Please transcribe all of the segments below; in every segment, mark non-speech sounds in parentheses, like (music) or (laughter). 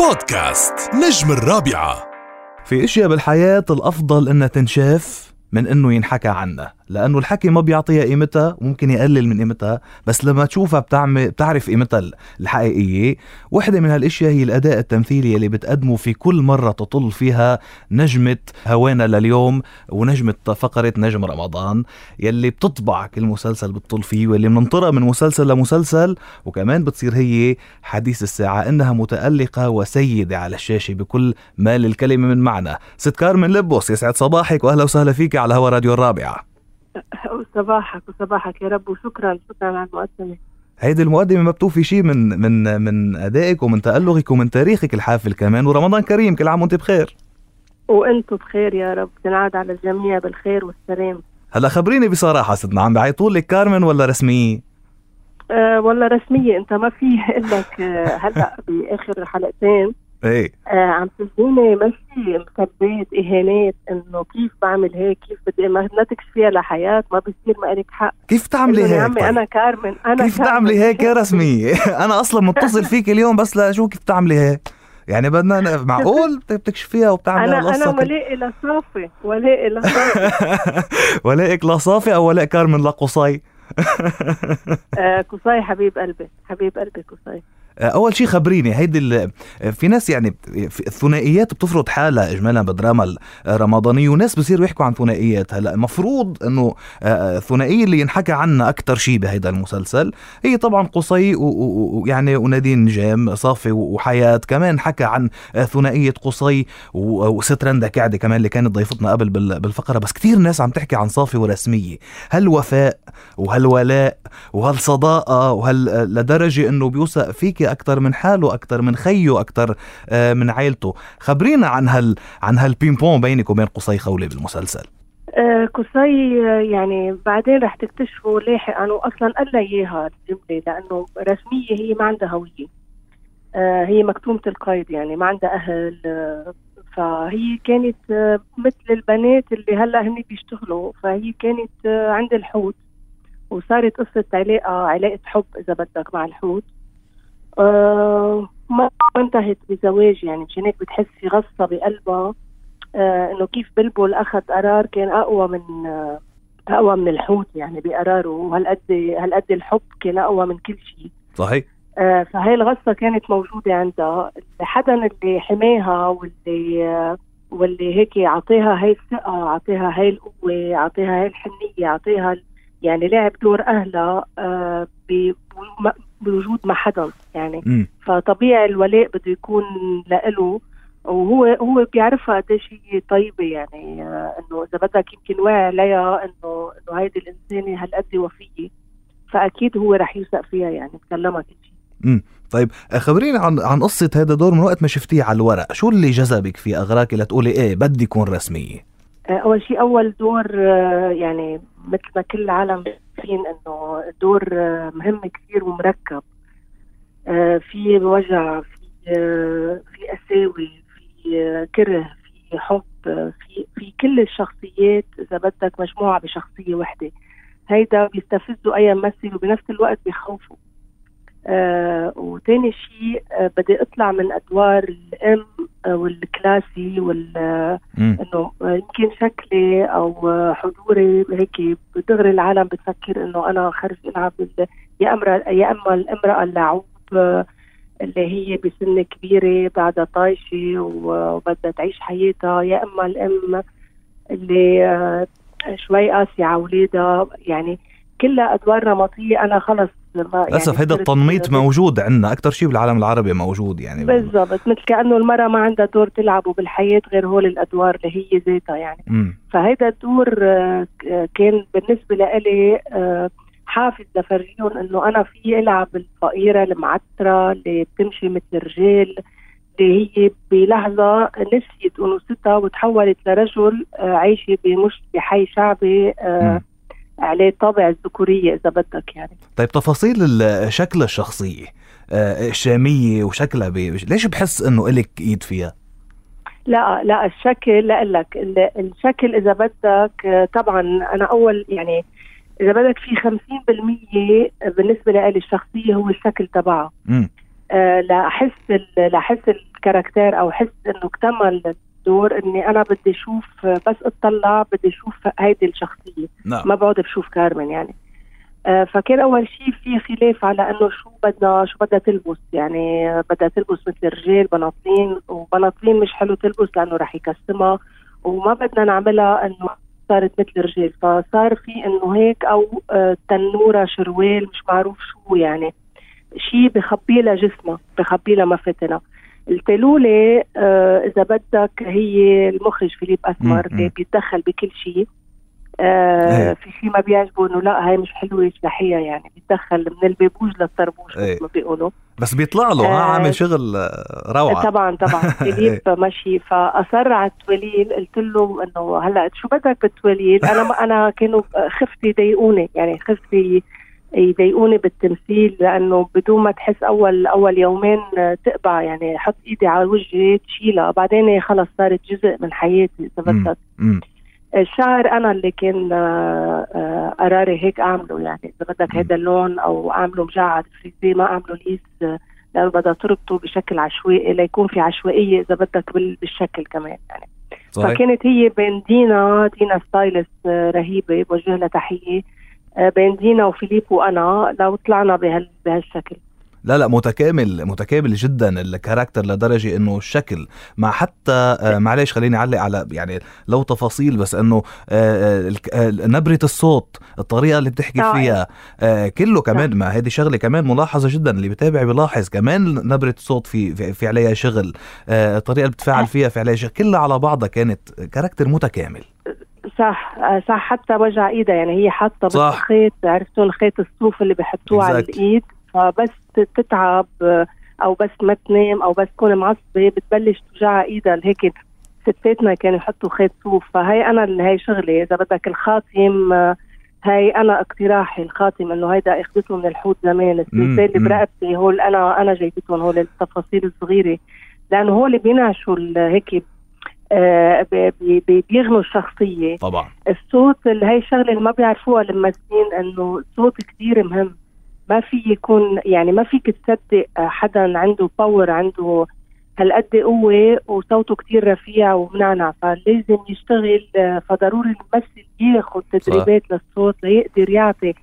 بودكاست نجم الرابعة. في إشياء بالحياة الأفضل انها تنشاف من إنه ينحكى عنها لأنه الحكي ما بيعطيها قيمتها وممكن يقلل من قيمتها بس لما تشوفها بتعمل بتعرف قيمتها الحقيقية وحدة من هالأشياء هي الأداء التمثيلي اللي بتقدمه في كل مرة تطل فيها نجمة هوانا لليوم ونجمة فقرة نجم رمضان يلي بتطبع كل مسلسل بتطل فيه واللي بننطرها من مسلسل لمسلسل وكمان بتصير هي حديث الساعة إنها متألقة وسيدة على الشاشة بكل ما للكلمه من معنى. ست كارمن لبوس يسعد صباحك وأهلا وسهلا فيك على هوا راديو الرابعة. وصباحك وصباحك يا رب وشكرا شكرا على المقدمة. هيدي المقدمة ما بتوفي شيء من من من أدائك ومن تألقك ومن تاريخك الحافل كمان ورمضان كريم كل عام وأنت بخير. وأنتم بخير يا رب تنعاد على الجميع بالخير والسلام. هلا خبريني بصراحة ستنا عم بيعيطوا لك كارمن ولا رسمية؟ أه والله رسمية أنت ما في لك هلا بآخر حلقتين إيه آه عم تجيني ماشي مثبات إهانات إنه كيف بعمل هيك كيف بدي ما تكشفيها لحياة ما بصير ما لك حق كيف تعملي إنه يا هيك عمي طيب؟ أنا كارمن أنا كيف كارمن. تعملي هيك يا رسمية؟ (laughs) أنا أصلا متصل فيك اليوم بس لأشوف كيف تعملي هيك يعني بدنا معقول بت- بتكشفيها وبتعملي أنا أنا ولائي لصافي ولائي لصافي (laughs) ولائك لصافي أو ولاء كارمن لقصي؟ (laughs) آه قصي حبيب قلبي حبيب قلبي قصي أول شيء خبريني هيدي في ناس يعني الثنائيات بتفرض حالها اجمالا بالدراما الرمضانية وناس بصيروا يحكوا عن ثنائيات. هلأ المفروض إنه آه، الثنائية اللي ينحكى عنها أكثر شيء بهيدا المسلسل هي طبعا قصي ويعني ونادين نجام صافي وحياة. كمان حكى عن آه، ثنائية قصي وست رندا كعدة كمان اللي كانت ضيفتنا قبل بال- بالفقرة. بس كثير ناس عم تحكي عن صافي ورسمية. هل وفاء وهل ولاء وهل صداقة وهل آه، لدرجة إنه بيوثق فيك أكثر من حاله أكثر من خيه أكثر آه، من عائلته خبرينا عن هال عن هالبينبون بينك وبين قصي خولي بالمسلسل. آه قصي آه، يعني بعدين رح تكتشفوا لاحقا واصلا قال لها إياها الجملة لأنه رسمية هي ما عندها هوية. هي مكتومة القيد يعني ما عندها أهل فهي كانت مثل البنات اللي هلأ هن بيشتغلوا فهي كانت عند الحوت وصارت قصة علاقة علاقة حب إذا بدك مع الحوت. ما ما انتهت بزواج يعني مشان هيك بتحس في غصة بقلبها. آه إنه كيف بلبل أخذ قرار كان أقوى من آه أقوى من الحوت يعني بقراره وهالقد هالقد الحب كان أقوى من كل شيء. صحيح. آه فهي الغصة كانت موجودة عندها. حدا اللي حماها واللي آه واللي هيك أعطيها هاي الثقة أعطيها هاي القوة أعطيها هاي الحنية أعطيها ال- يعني لعب دور أهلها بوجود ما حدا يعني. امم فطبيعي الولاء بده يكون لإله وهو هو بيعرفها قديش هي طيبة يعني آه، إنه إذا بدك يمكن واعي عليها إنه إنه هيدي الإنسانة هالقد وفية. فأكيد هو رح يوثق فيها يعني بكلمها كل شيء. طيب آه، خبرينا عن عن قصة هذا الدور من وقت ما شفتيه على الورق. شو اللي جذبك فيه اغراكي لتقولي إيه بدي يكون رسمية؟ أول شيء أول دور آه، يعني مثل ما كل العالم عارفين إنه دور آه، مهم كثير ومركب. آه، في وجع في آه، في قساوه في آه، كره في حب آه، في في كل الشخصيات. إذا بدك مجموعة بشخصية وحدة هيدا بيستفزوا أي ممثل وبنفس الوقت بيخوفوا. آه وتاني شيء آه بدي أطلع من أدوار الأم آه والكلاسي وال آه إنه يمكن شكلي أو حضوري هيك بدغري العالم بتفكر إنه أنا خرج ألعب ال- يا امرا يا اما الأمرأة اللعوب اللي هي بسن كبيرة بعدها طايشة وبدها تعيش حياتها يا اما الأم اللي آه، شوي قاسية على أولادها يعني كلها أدوار نمطيه أنا خلص ما للأسف يعني صرت- التنميط موجود عندنا أكثر شيء بالعالم العربي موجود يعني. بالضبط مثل كأنه المرأة ما عندها دور تلعبه بالحياة غير هول الأدوار اللي هي ذاتها يعني. امم فهيدا الدور آه، كان بالنسبة لإلي آه، حافز لفرجيهم إنه أنا في ألعب الفقيرة المعترة اللي بتمشي مثل الرجال اللي هي بلحظة نسيت انوثتها وتحولت لرجل آه، عايشة بمش بحي شعبي مم. عليه طابع الذكورية إذا بدك يعني. طيب تفاصيل ال- شكل الشخصيه آه، الشامية وشكلها بي... ليش بحس إنه إلك إيد فيها؟ لا لا الشكل لا لك ال- الشكل إذا بدك آه، طبعا أنا أول يعني إذا بدك في 50% بالنسبة لي الشخصية هو الشكل تبعها آه، لاحس لاحس الكاركتير أو أحس إنه اكتمل الدور إني أنا بدي أشوف بس أطلع بدي أشوف هيدي الشخصية. نعم. ما بقعد بشوف كارمن يعني. آه، فكان أول شيء في خلاف على إنه شو بدنا شو بدها تلبس. يعني بدها تلبس مثل الرجال بناطيل وبناطيل مش حلو تلبس لأنه رح يكسمها. وما بدنا نعملها إنه صارت مثل الرجال فصار في إنه هيك أو آه، تنورة شروال مش معروف شو يعني. شيء بخبي لها جسمها بخبي التلولة آه إذا بدك هي المخرج فيليب أسمر. اللي بيتدخل بكل شيء. آه إيه. في شيء ما بيعجبه إنه لا هاي مش حلوة شلحيها يعني بيتدخل من البابوج للطربوش إيه. مثل ما بيقولوا. بس بيطلع له ها آه، عامل شغل آه، روعة. طبعا طبعا. (laughs) فيليب ماشي قاصر على التوليل قلت له إنه هلأ شو بدك بالتوليل أنا ما أنا كانوا خفت يضايقوني يعني خفت ي- يضايقوني بالتمثيل لأنه بدون ما تحس أول أول يومين تقبع. يعني حط إيدي على وجهي تشيلها. بعدين خلص صارت جزء من حياتي إذا مم. بدك. مم. الشعر أنا اللي كان آه، آه، قراري هيك أعمله. يعني إذا بدك هذا اللون أو أعمله مجعد فريزي ما أعمله ليس آه، لأنه بدها تربطه بشكل عشوائي ليكون في عشوائية إذا بدك بال- بالشكل كمان. يعني صحيح. فكانت هي بين دينا دينا stylist آه، رهيبة. بوجه لها تحية. آه، بين دينا وفيليب وأنا لو طلعنا بهال بهالشكل. لا لا متكامل متكامل جدا ال character لدرجة إنه الشكل مع حتى آه، معلش خليني أعلق على يعني لو تفاصيل بس إنه آه، آه، آه، نبرة الصوت الطريقة اللي بتحكي آه، فيها آه، كله كمان ما هذه شغلة كمان ملاحظة جدا اللي بتابع بيلاحظ كمان نبرة الصوت في في, في عليها شغل آه، الطريقة اللي بتفاعل فيها في عليها شغل كلها على بعضها كانت كاركتر متكامل. صح آه، صح. حتى وجع إيدها يعني هي حاطة. بس خيط عرفتوا الخيط الصوف اللي بحطوه على. الإيد؟ فبس تتعب آه، أو بس ما تنام أو بس تكون معصبة. بتبلش توجعها إيدها. هيك ستاتنا كانوا يحطوا خيط صوف. فهي أنا اللي هي شغلي. إذا بدك الخاتم آه، هاي أنا اقتراحي الخاتم إنه هيدا اخذته من الحوت زمان السلسلة اللي. برقبتي هول أنا أنا جايبتهم هول التفاصيل الصغيرة. لأنه هول اللي بينعشوا هيك آه، بيغنوا الشخصية. طبعا. الصوت اللي هي الشغلة اللي ما بيعرفوها الممثلين إنه الصوت كثير مهم. ما في يكون يعني ما فيك تصدق حدا عنده باور عنده هالقد قوة وصوته كتير رفيع ومنعنع. فلازم يشتغل آه، فضروري الممثل ياخذ تدريبات للصوت ليقدر يعطي.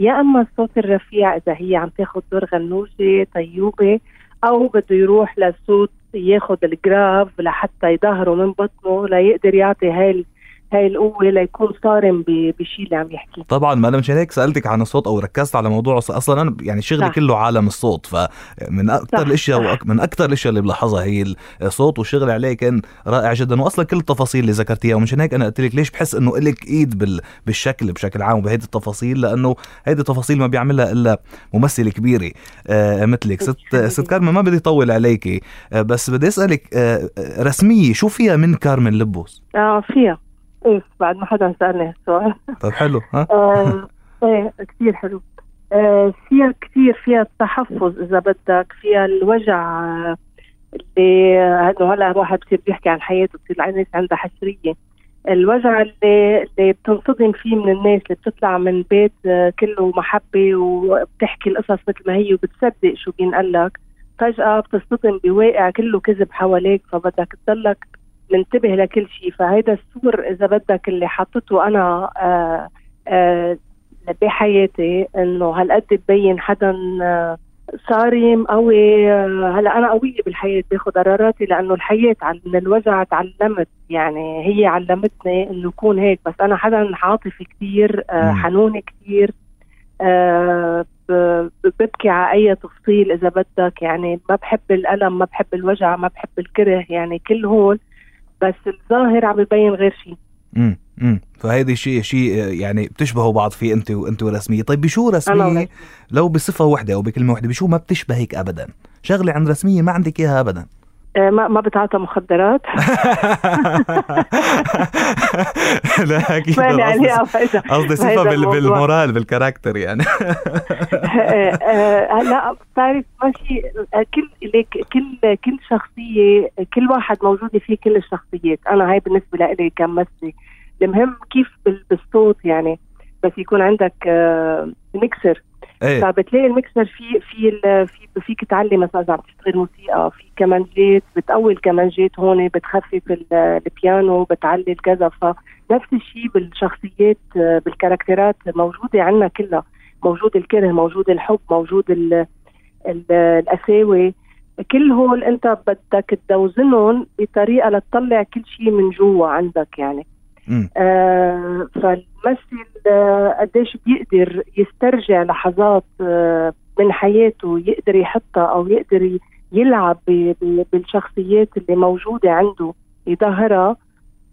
يا أما الصوت الرفيع إذا هي عم تاخذ دور غنوجة طيوبة أو بده يروح للصوت ياخذ الجراف لحتى يظهره من بطنه ليقدر يعطي هاي هاي القوة ليكون صارم بشيء اللي عم يحكي طبعا ما أنا مشان هيك سألتك عن الصوت أو ركزت على موضوع. أصلا أنا يعني شغلي صح. كله عالم الصوت فمن أكثر الأشياء. وأك من أكثر الأشياء اللي بلاحظها هي الصوت والشغل عليه كان رائع جدا واصلا كل التفاصيل اللي ذكرتيها ومشان هيك أنا قلت لك ليش بحس إنه لك إيد بال بالشكل بشكل عام وبهيدي التفاصيل لأنه هيدي التفاصيل ما بيعملها إلا ممثلة كبيرة آه مثلك ست ست كارمن ما بدي اطول عليكي آه بس بدي أسألك آه آه، رسمية شو فيها من كارمن لبوس آه فيها إيه بعد ما حدا سألني هالسؤال. (laughs) طيب حلو ها؟ آه، (laughs) إيه كثير حلو. آه، فيها كثير فيها التحفظ إذا بدك فيها الوجع اللي إنه هلأ واحد بصير بيحكي عن حياته بتصير الناس عندها حسرية. الوجع اللي اللي بتنصدم فيه من الناس اللي بتطلع من بيت آه، كله محبة وبتحكي القصص مثل ما هي وبتصدق شو بينقال لك. فجأة بتصطدم بواقع كله كذب حواليك فبدك تضلك منتبه لكل شيء. فهيدا السور إذا بدك اللي حطيته أنا آه آه بحياتي إنه هالقد ببين حدا آه، صارم قوي هلأ أنا قوية بالحياة باخذ قراراتي لأنه الحياة من الوجع تعلمت يعني هي علمتني إنه اكون هيك. بس أنا حدا عاطفي كثير. حنون كثير ببكي على أي تفصيل إذا بدك. يعني ما بحب الألم ما بحب الوجع ما بحب الكره يعني كل هول بس الظاهر عم يبين غير شيء امم امم فهيدي شيء شيء يعني بتشبهوا بعض فيه انت وانت ورسمية. طيب بشو رسمية. لو بصفة واحدة أو بكلمة واحدة بشو ما بتشبهك ابدا؟ شغلة عن رسمية ما عندك إياها ابدا. ما ما بتعاطى مخدرات. (laughs) لا أكيد لي قصدي صفة. بالمورال بالكاركتر يعني. (laughs) آه، آه، لا بتعرف ماشي آه، كل ليك كل كل شخصية كل واحد موجوده فيه كل الشخصيات. أنا هاي بالنسبة لإلي كممثلة. المهم كيف بال- بالصوت يعني. بس يكون عندك آه، ميكسر. إيه فبتلاقي الميكسر في في في فيك تعلي مثلا اذا عم تشتغل موسيقى في كمانجات بتقوي الكمانجات هون بتخفف ال- البيانو بتعلي الكذا فنفس الشيء بالشخصيات بالكاركترات موجودة عندنا كلها موجود الكره موجود الحب موجود ال ال القساوة كل هول انت بدك توزنهم بطريقة لتطلع كل شيء من جوا عندك يعني. آه فالممثل آه قديش بيقدر يسترجع لحظات آه من حياته يقدر يحطها أو يقدر يلعب بالشخصيات اللي موجودة عنده يظهرها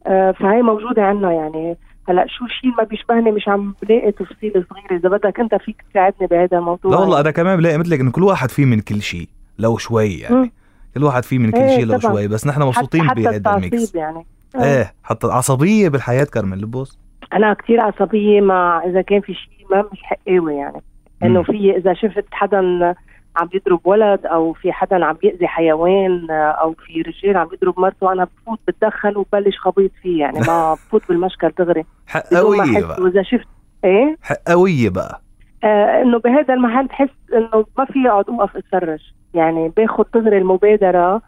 آه فهي موجودة عنا يعني. هلأ شو شيء ما بيشبهني مش عم بلاقي تفصيل صغيره إذا بدك أنت فيك تساعدني بهذا الموضوع. لا والله أنا كمان بلاقي مثلك إنه كل واحد فيه من كل شيء لو شوي يعني. مم. كل واحد فيه من كل إيه شيء لو. شوي بس نحن مبسوطين بهذا الميكس. يعني. إيه حتى عصبية بالحياة كارمن لبوس. أنا كثير عصبية مع إذا كان في شيء ما مش حقاوي يعني إنه. في إذا شفت حدا عم يضرب ولد أو في حدا عم يأذي حيوان أو في رجال عم يضرب مرته أنا بفوت بتدخل وببلش خبيط فيه يعني. ما (laughs) بفوت بالمشكل دغري. أحس بقى. وإذا شفت إيه؟ حقوية بقى. آه إنه بهذا المحل بحس إنه ما في اقعد اوقف اتفرج يعني باخذ دغري المبادرة آه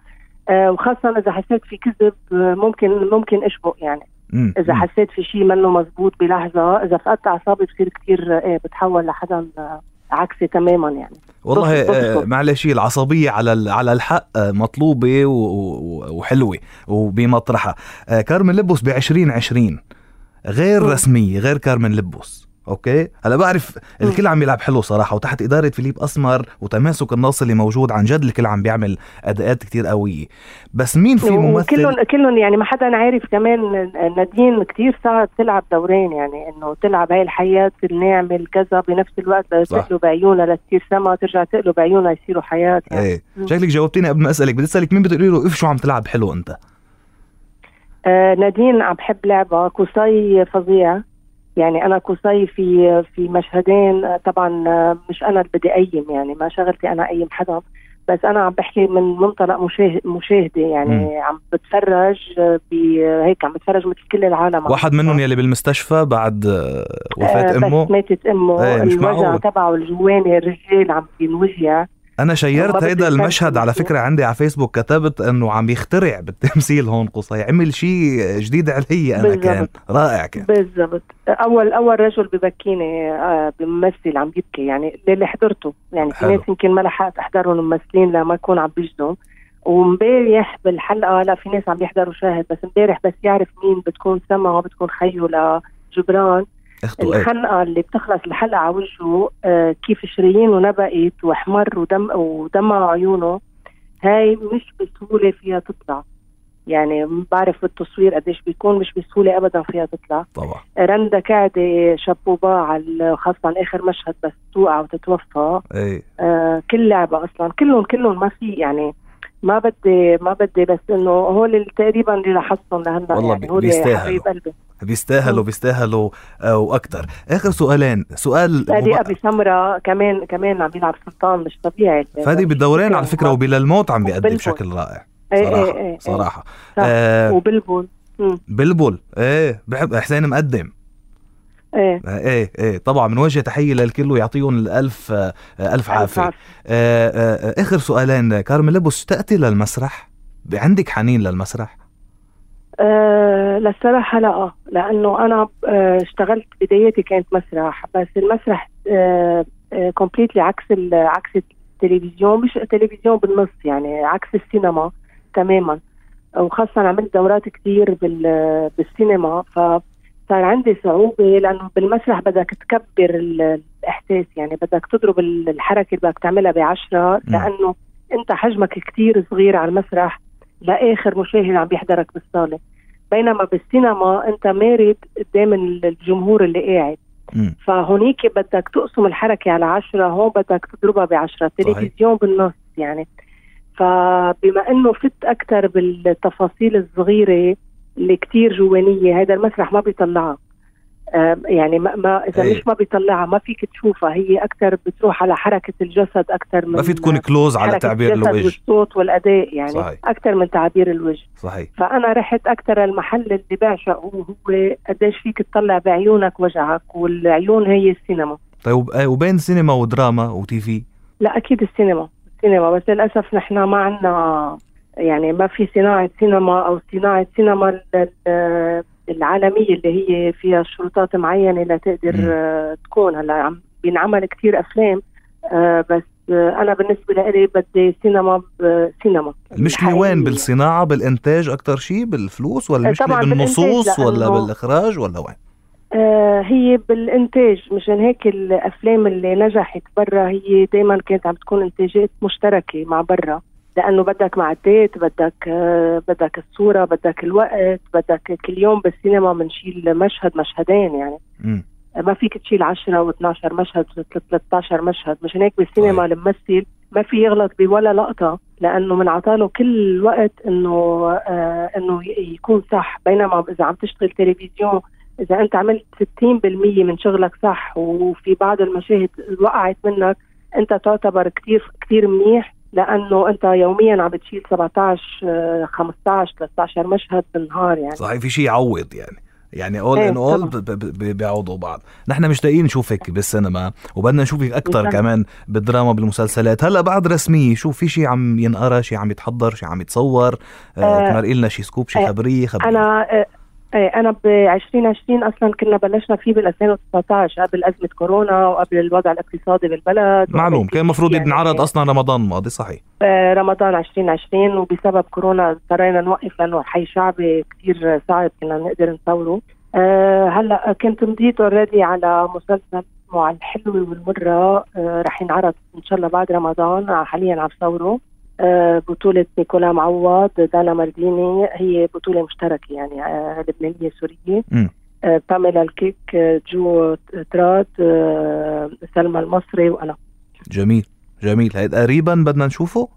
وخاصة إذا حسيت في كذب آه، ممكن ممكن أشبّق يعني. إذا. حسيت في شيء منه مزبوط بلحظة إذا فقدت أعصابي بصير كثير إيه بتحول لحدا آه، عكسي تماما يعني والله آه، معلش العصبية على على الحق آه، مطلوبة و- و- وحلوة وبمطرحها آه، كارمن لبس ب 2020 غير مم. رسمية غير كارمن لبس okay هلا بعرف الكل عم يلعب حلو صراحة وتحت إدارة فيليب أسمر وتماسك النص اللي موجود عن جد الكل عم بيعمل أداءات كتير قوية بس مين في ممثل كلهم كلهم يعني ما حدا عارف كمان نادين كثير صعب تلعب دورين يعني إنه تلعب هاي الحياة الناعمه الكذا بنفس الوقت. تقلب عيونها لتصير سما ترجع تقلب عيونها يصيروا حياة يعني. إيه. شكلك جاوبتيني قبل ما أسألك بدي أسألك مين بتقولي له إف شو عم تلعب حلو أنت آه نادين عم بحب لعبة قصي فظيع يعني أنا قصي في في مشهدين طبعا مش أنا اللي بدي أيم يعني ما شغلتي أنا أيم حدا بس أنا عم بحكي من منطلق مشاهد مشاهدة يعني مم. عم بتفرج هيك عم بتفرج مثل كل العالم واحد منهم يلي بالمستشفى بعد آه، وفاة آه، أمه بس ماتت أمه مش الوجع. تبعه الجواني الرجال عم بينوجع أنا شيرت هيدا المشهد على. فكرة عندي على فيسبوك كتبت إنه عم يخترع بالتمثيل هون قصي عمل شيء جديد علي أنا بالضبط. كان رائع كان بالضبط أول أول رجل ببكيني آه، بممثل عم يبكي يعني اللي حضرته يعني في. ناس يمكن ما لحقت أحضرهم الممثلين لما يكون عم بيجدوا ومبارح بالحلقة لا في ناس عم يحضروا شاهد بس امبارح بس يعرف مين بتكون سما بتكون خيو لجبران الخنقه اللي بتخلص الحلقة على وجهه آه كيف شرايينه نبقت واحمر ودم ودمع عيونه هاي مش بسهولة فيها تطلع. يعني بعرف بالتصوير قديش بيكون مش بسهولة ابدا فيها تطلع. طبعا. رندا قاعدة شابوبا على خاصة آخر مشهد بس توقع وتتوفى. إيه. آه كل لعبة أصلا كلهم كلهم ما في يعني ما بدي ما بدي بس إنه هول تقريبا اللي لاحظتهم لهلأ. والله يعني هول بيستاهلوا. قلبي. بيستاهلوا. بيستاهلوا آه، وأكثر آخر سؤالين سؤال فادي أبي سمرة كمان كمان عم يلعب سلطان مش طبيعي. فادي بالدورين على فكرة وبلا الموت عم بيأدي. بشكل رائع. إيه صراحة إيه إيه. صراحة. صح. آه وبلبل. بلبل إيه بحب حسين مقدم. إيه. آه، إيه إيه. طبعا بنوجه تحية للكل ويعطيهم الألف آه، ألف عافية. عافية. آه، آه، آه، آخر سؤالين. كارمن لبس اشتقتي للمسرح؟ عندك حنين للمسرح؟ للصراحة لا آه، لأنه أنا آه اشتغلت بدايتي كانت مسرح بس المسرح آه آه كومبليتلي عكس عكس التلفزيون مش التلفزيون بالنص يعني عكس السينما تماما. وخاصة عملت دورات بال- بالسينما فصار عندي صعوبة لأنه بالمسرح بدك تكبر ال- الإحساس يعني بدك تضرب ال- الحركة اللي بدك تعملها بعشرة لأنه أنت حجمك كتير صغير على المسرح. لآخر مشاهد عم بيحضرك بالصالة. بينما بالسينما أنت مارد قدام الجمهور اللي قاعد. فهونيك بدك تقسم الحركة على عشرة هون بدك تضربها بعشرة. تلفزيون بالنص يعني. فبما إنه فت أكثر بالتفاصيل الصغيرة اللي كتير جوانية هذا المسرح ما بيطلعها. يعني ما, ما إذا إيه. مش ما بيطلعها ما فيك تشوفها. هي أكثر بتروح على حركة الجسد أكثر من ما في تكون كلوز على تعبير الجسد الوجه. والصوت والأداء يعني صحيح. أكثر من تعابير الوجه. صحيح. فأنا رحت أكثر المحل اللي بعشقه هو قديش فيك تطلع بعيونك وجعك والعيون هي السينما. طيب آه، وبين سينما ودراما وتي في؟ لا أكيد السينما. السينما بس للأسف نحن ما عندنا يعني ما في صناعة سينما أو صناعة سينما العالمية اللي هي فيها شروطات معينة لتقدر. آه، تكون. هلا عم بينعمل كثير أفلام آه، بس آه، أنا بالنسبة لي بدي سينما بسينما المشكلة وين؟ بالصناعة بالإنتاج أكثر شيء بالفلوس؟ ولا المشكلة بالنصوص؟ ولا بالإخراج؟ ولا وين؟ هي بالإنتاج. مشان هيك الأفلام اللي نجحت برا هي دائما كانت عم تكون إنتاجات مشتركة مع برا. لأنه بدك معدات بدك آه، بدك الصورة بدك الوقت بدك كل يوم بالسينما بنشيل مشهد مشهدين يعني. ما فيك تشيل 10 و12 مشهد 13 مشهد. مشان هيك بالسينما الممثل ما في يغلط بولا لقطة لأنه منعطاله كل الوقت إنه آه إنه يكون صح. بينما إذا عم تشتغل تلفزيون إذا أنت عملت 60% من شغلك صح وفي بعض المشاهد وقعت منك أنت تعتبر كثير كثير منيح. لأنه أنت يوميا عم بتشيل 17 آه، 15 13 مشهد بالنهار يعني. صحيح في شيء يعوض يعني. يعني اول ان اول. بيعوضوا بعض. نحن مشتاقين نشوفك بالسينما وبدنا نشوفك أكثر كمان بالدراما بالمسلسلات. هلأ بعد رسميه شوف في شيء عم ينقرا شيء عم يتحضر شيء عم يتصور؟ آه آه، تمرقي لنا شيء سكوب شيء آه، خبرية خبرية. أنا آه، أنا ب 2020 أصلا كنا بلشنا فيه بال 2019 قبل أزمة كورونا وقبل الوضع الاقتصادي بالبلد. معلوم كان المفروض يعني ينعرض أصلا رمضان الماضي صحيح. آه، رمضان 2020 وبسبب كورونا اضطرينا نوقف لأنه حي شعبي كثير صعب كنا نقدر نصوره. آه، هلأ كنت مضيت already على مسلسل اسمه على الحلوة والمرة. آه، رح ينعرض إن شاء الله بعد رمضان حاليا عم صوره. بطولة نيكولا معوض دانا مارديني هي بطولة مشتركة يعني آه، لبنانية سورية. آه، باميلا الكيك آه، جو تراد آه، سلمى المصري وأنا. جميل جميل. هيدا قريبا بدنا نشوفه؟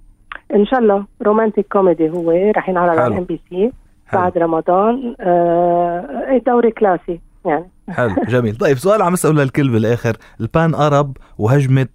إن شاء الله. romantic comedy هو رح ينعرض. على ام بي سي. بعد رمضان. آه دوري classy. يعني. حلو جميل. طيب سؤال عم أسأله للكل بالآخر. ال pan Arab وهجمة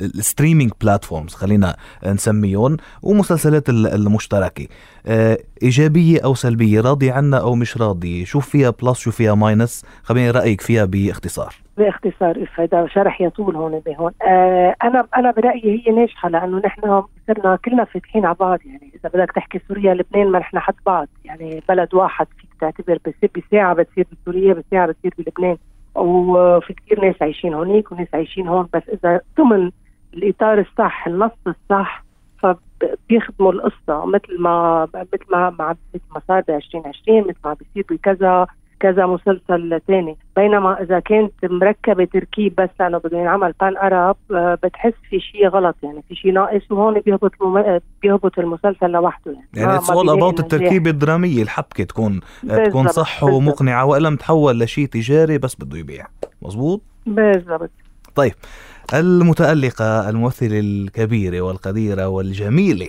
ال streaming platforms خلينا نسميهم ومسلسلات ال- المشتركة. آه، إيجابية أو سلبية راضي عنها أو مش راضي شوف فيها plus شوف فيها minus؟ خليني رأيك فيها باختصار. باختصار هذا شرح يطول هون بهون آه أنا أنا برأيي هي ناجحة لأنه نحن صرنا كلنا فاتحين على بعض يعني إذا بدك تحكي سوريا لبنان ما نحن حد بعض يعني بلد واحد فيك تعتبر بصير بساعة بتصير بسوريا بساعة بتصير بلبنان. وفي كثير ناس عايشين هونيك وناس عايشين هون بس إذا ضمن الإطار الصح النص الصح فبيخدموا القصة. مثل ما مثل ما مثل ما صار ب 2020 مثل ما بيصير بكذا. كذا مسلسل تاني بينما إذا كانت مركبة تركيب بس لأنه بده ينعمل pan Arab آه، بتحس في شيء غلط يعني في شيء ناقص وهون بيهبط المم... بيهبط المسلسل لوحده يعني يعني it's all about. التركيبة الدرامية الحبكة تكون تكون بالضبط، صح بالضبط. ومقنعة وإلا متحول لشيء تجاري بس بده يبيع مزبوط بالضبط طيب المتألقة الممثلة الكبيرة والقديرة والجميلة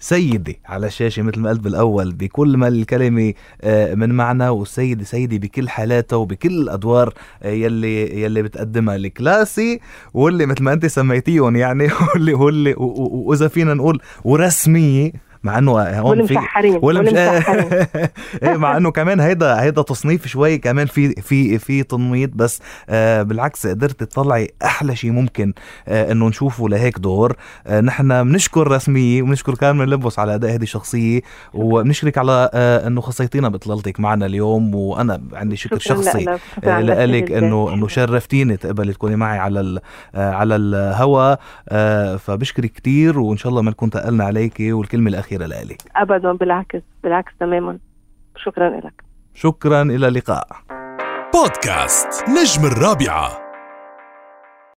سيدي على الشاشة مثل ما قلت بالأول بكل ما الكلمة آه، من معنى والسيدة سيدي بكل حالاتها وبكل الأدوار آه، يلي يلي بتقدمها. الكلاسي واللي مثل ما أنت سميتيهم يعني (laughs) واللي واللي وإذا فينا نقول ورسمية مع إنه هون في والمسحرين ولا مش (laughs) إيه مع إنه كمان هيدا هيدا تصنيف شوي كمان في في في تنميط بس آه بالعكس قدرت تطلعي أحلى شيء ممكن آه إنه نشوفه لهيك دور آه نحن بنشكر رسمية وبنشكر كارمن لبس على أداء هذه الشخصية وبنشكرك على آه إنه خصيتينا بطلتك معنا اليوم وأنا عندي شكر شخصي لك، آه، لك. إنه إنه شرفتيني تقبلي تكوني معي على ال- آه، على الهوا آه، فبشكرك كتير وإن شاء الله ما نكون تقلنا عليكي والكلمة الأخيرة لك. ابدا بالعكس بالعكس تماما. شكرا لك. شكرا إلى اللقاء. بودكاست نجم الرابعة.